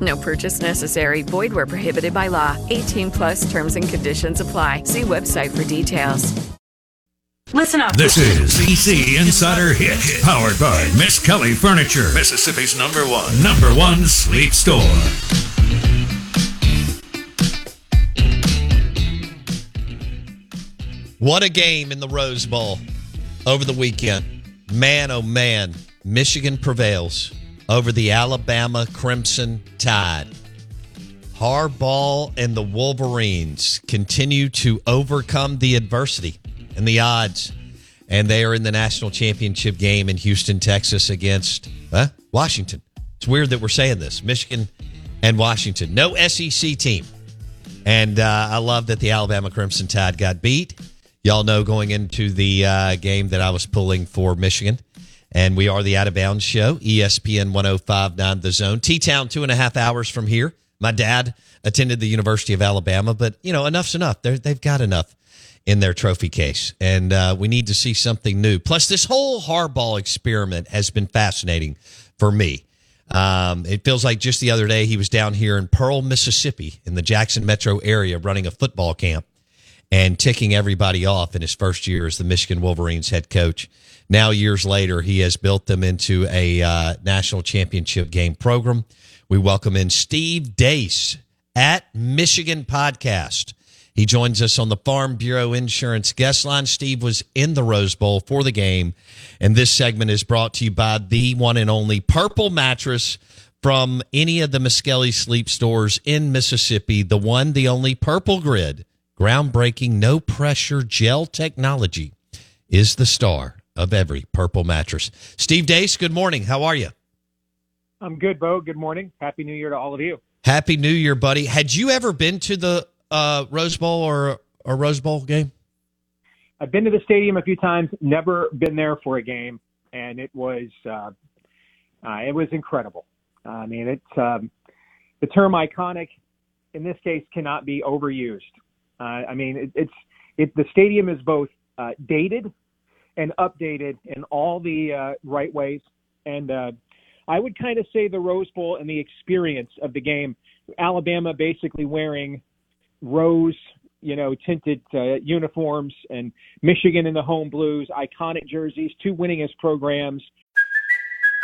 No purchase necessary. Void where prohibited by law. 18 plus terms and conditions apply. See website for details. Listen up. This is PC Insider Hit, powered by Miskelly Furniture, Mississippi's number one. number one sleep store. What a game in the Rose Bowl over the weekend. Man, oh man, Michigan prevails over the Alabama Crimson Tide. Harbaugh and the Wolverines continue to overcome the adversity and the odds, and they are in the national championship game in Houston, Texas against huh? Washington. It's weird that we're saying this Michigan and Washington. No SEC team. And uh, I love that the Alabama Crimson Tide got beat. Y'all know going into the uh, game that I was pulling for Michigan. And we are the Out of Bounds Show, ESPN 1059 The Zone. T Town, two and a half hours from here. My dad attended the University of Alabama, but, you know, enough's enough. They're, they've got enough in their trophy case. And uh, we need to see something new. Plus, this whole Harbaugh experiment has been fascinating for me. Um, it feels like just the other day he was down here in Pearl, Mississippi, in the Jackson metro area, running a football camp and ticking everybody off in his first year as the Michigan Wolverines head coach. Now, years later, he has built them into a uh, national championship game program. We welcome in Steve Deace at Michigan Podcast. He joins us on the Farm Bureau Insurance guest line. Steve was in the Rose Bowl for the game, and this segment is brought to you by the one and only Purple Mattress from any of the Miskelly sleep stores in Mississippi. The one, the only Purple Grid, groundbreaking, no pressure gel technology is the star of every Purple mattress. Steve Deace, good morning. How are you? I'm good, Bo. Good morning. Happy New Year to all of you. Happy New Year, buddy. Had you ever been to the uh, Rose Bowl or a Rose Bowl game? I've been to the stadium a few times, never been there for a game, and it was uh, uh, it was incredible. I mean, it's um, the term iconic in this case cannot be overused. Uh, I mean, it, it's it the stadium is both uh, dated and updated in all the uh, right ways, and uh, I would kind of say the Rose Bowl and the experience of the game. Alabama basically wearing rose, you know, tinted uh, uniforms, and Michigan in the home blues, iconic jerseys, two winningest programs.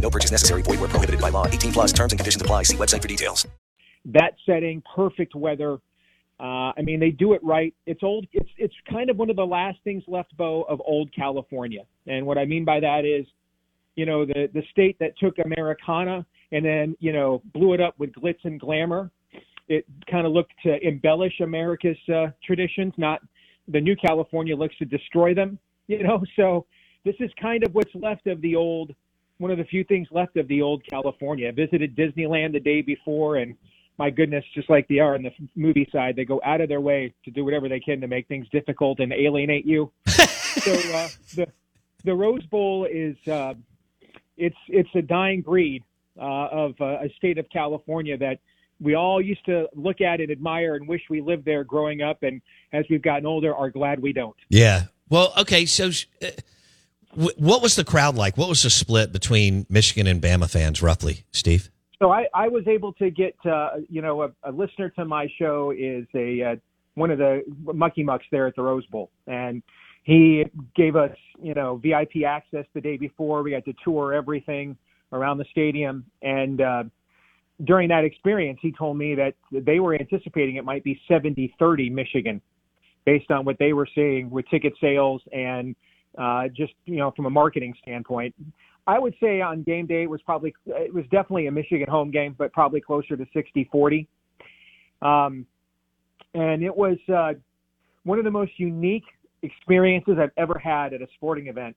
No purchase necessary. Void where prohibited by law. 18 plus terms and conditions apply. See website for details. That setting, perfect weather. Uh, I mean, they do it right. It's old. It's it's kind of one of the last things left, Bo, of old California. And what I mean by that is, you know, the the state that took Americana and then you know blew it up with glitz and glamour. It kind of looked to embellish America's uh, traditions, not the new California looks to destroy them. You know, so this is kind of what's left of the old. One of the few things left of the old California. I visited Disneyland the day before, and my goodness, just like they are in the movie side, they go out of their way to do whatever they can to make things difficult and alienate you. so uh, the the Rose Bowl is uh, it's it's a dying breed uh, of uh, a state of California that we all used to look at and admire and wish we lived there growing up, and as we've gotten older, are glad we don't. Yeah. Well, okay. So, uh, what was the crowd like? What was the split between Michigan and Bama fans, roughly, Steve? So I, I was able to get, uh, you know, a, a listener to my show is a uh, one of the mucky mucks there at the Rose Bowl, and he gave us, you know, VIP access the day before. We got to tour everything around the stadium, and uh, during that experience, he told me that they were anticipating it might be 70-30 Michigan, based on what they were seeing with ticket sales and uh, just you know from a marketing standpoint. I would say on game day it was probably it was definitely a Michigan home game, but probably closer to 60-40. Um, and it was uh, one of the most unique experiences I've ever had at a sporting event.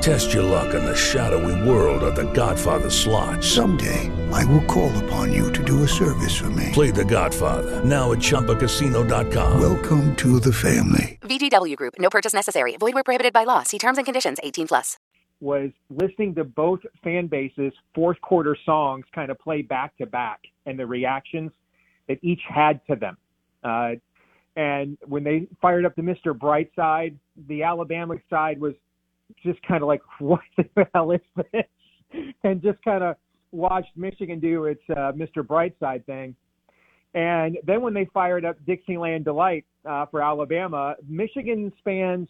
Test your luck in the shadowy world of the Godfather slot. Someday, I will call upon you to do a service for me. Play the Godfather, now at ChumbaCasino.com. Welcome to the family. VGW Group, no purchase necessary. Void where prohibited by law. See terms and conditions 18 plus. Was listening to both fan bases' fourth quarter songs kind of play back to back and the reactions that each had to them. Uh, and when they fired up the Mr. Brightside, the Alabama side was just kind of like, what the hell is this? And just kind of watched Michigan do its uh, Mr. Brightside thing. And then when they fired up Dixieland Delight uh, for Alabama, Michigan fans,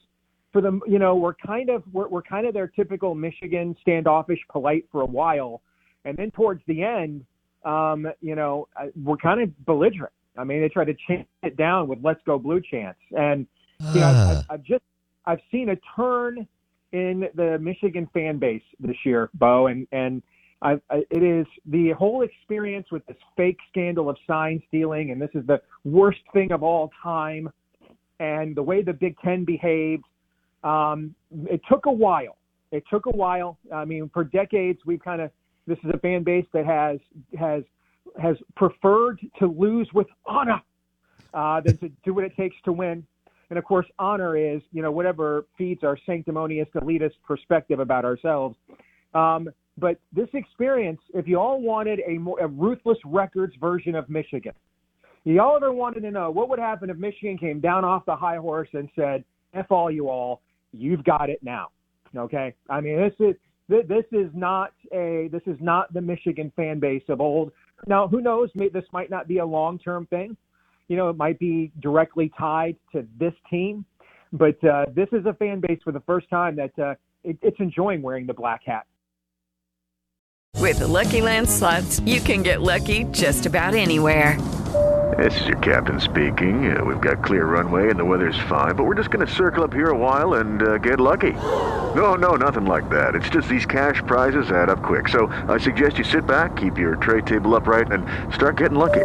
for the you know, were kind of were, were kind of their typical Michigan standoffish, polite for a while, and then towards the end, um, you know, uh, were kind of belligerent. I mean, they tried to chant it down with "Let's Go Blue" chants, and you know, I've, I've just I've seen a turn in the Michigan fan base this year, Bo, and and I, I, it is the whole experience with this fake scandal of sign stealing, and this is the worst thing of all time, and the way the Big Ten behaved. Um, it took a while. It took a while. I mean, for decades we've kind of this is a fan base that has has has preferred to lose with honor uh, than to do what it takes to win. And of course, honor is, you know, whatever feeds our sanctimonious elitist perspective about ourselves. Um, but this experience, if you all wanted a, more, a ruthless records version of Michigan, you all ever wanted to know what would happen if Michigan came down off the high horse and said, "F all you all, you've got it now." Okay, I mean this is this is not a this is not the Michigan fan base of old. Now, who knows? This might not be a long term thing you know, it might be directly tied to this team. But uh, this is a fan base for the first time that uh, it, it's enjoying wearing the black hat. With the Lucky Land slots, you can get lucky just about anywhere. This is your captain speaking. Uh, we've got clear runway and the weather's fine, but we're just going to circle up here a while and uh, get lucky. No, no, nothing like that. It's just these cash prizes add up quick. So I suggest you sit back, keep your tray table upright, and start getting lucky.